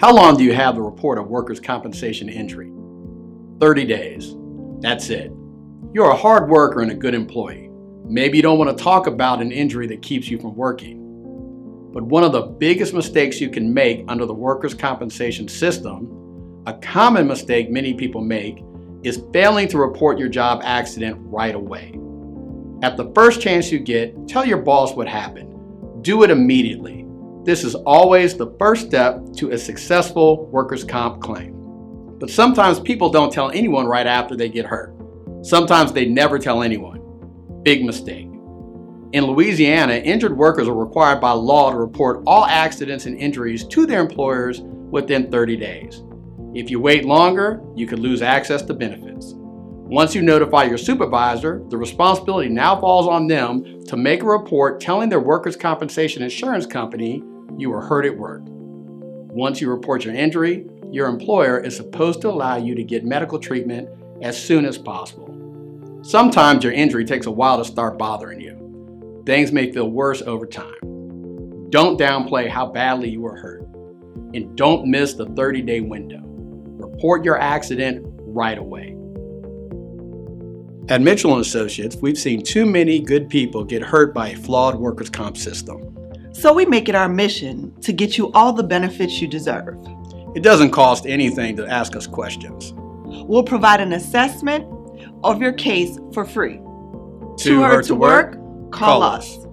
How long do you have to report a workers' compensation injury? 30 days. That's it. You're a hard worker and a good employee. Maybe you don't want to talk about an injury that keeps you from working. But one of the biggest mistakes you can make under the workers' compensation system, a common mistake many people make, is failing to report your job accident right away. At the first chance you get, tell your boss what happened. Do it immediately. This is always the first step to a successful workers' comp claim. But sometimes people don't tell anyone right after they get hurt. Sometimes they never tell anyone. Big mistake. In Louisiana, injured workers are required by law to report all accidents and injuries to their employers within 30 days. If you wait longer, you could lose access to benefits. Once you notify your supervisor, the responsibility now falls on them to make a report telling their workers' compensation insurance company you were hurt at work. Once you report your injury, your employer is supposed to allow you to get medical treatment as soon as possible. Sometimes your injury takes a while to start bothering you. Things may feel worse over time. Don't downplay how badly you were hurt. And don't miss the 30 day window. Report your accident right away. At Mitchell & Associates, we've seen too many good people get hurt by a flawed workers' comp system. So we make it our mission to get you all the benefits you deserve. It doesn't cost anything to ask us questions. We'll provide an assessment of your case for free. Too hurt to work? Call Call us. us.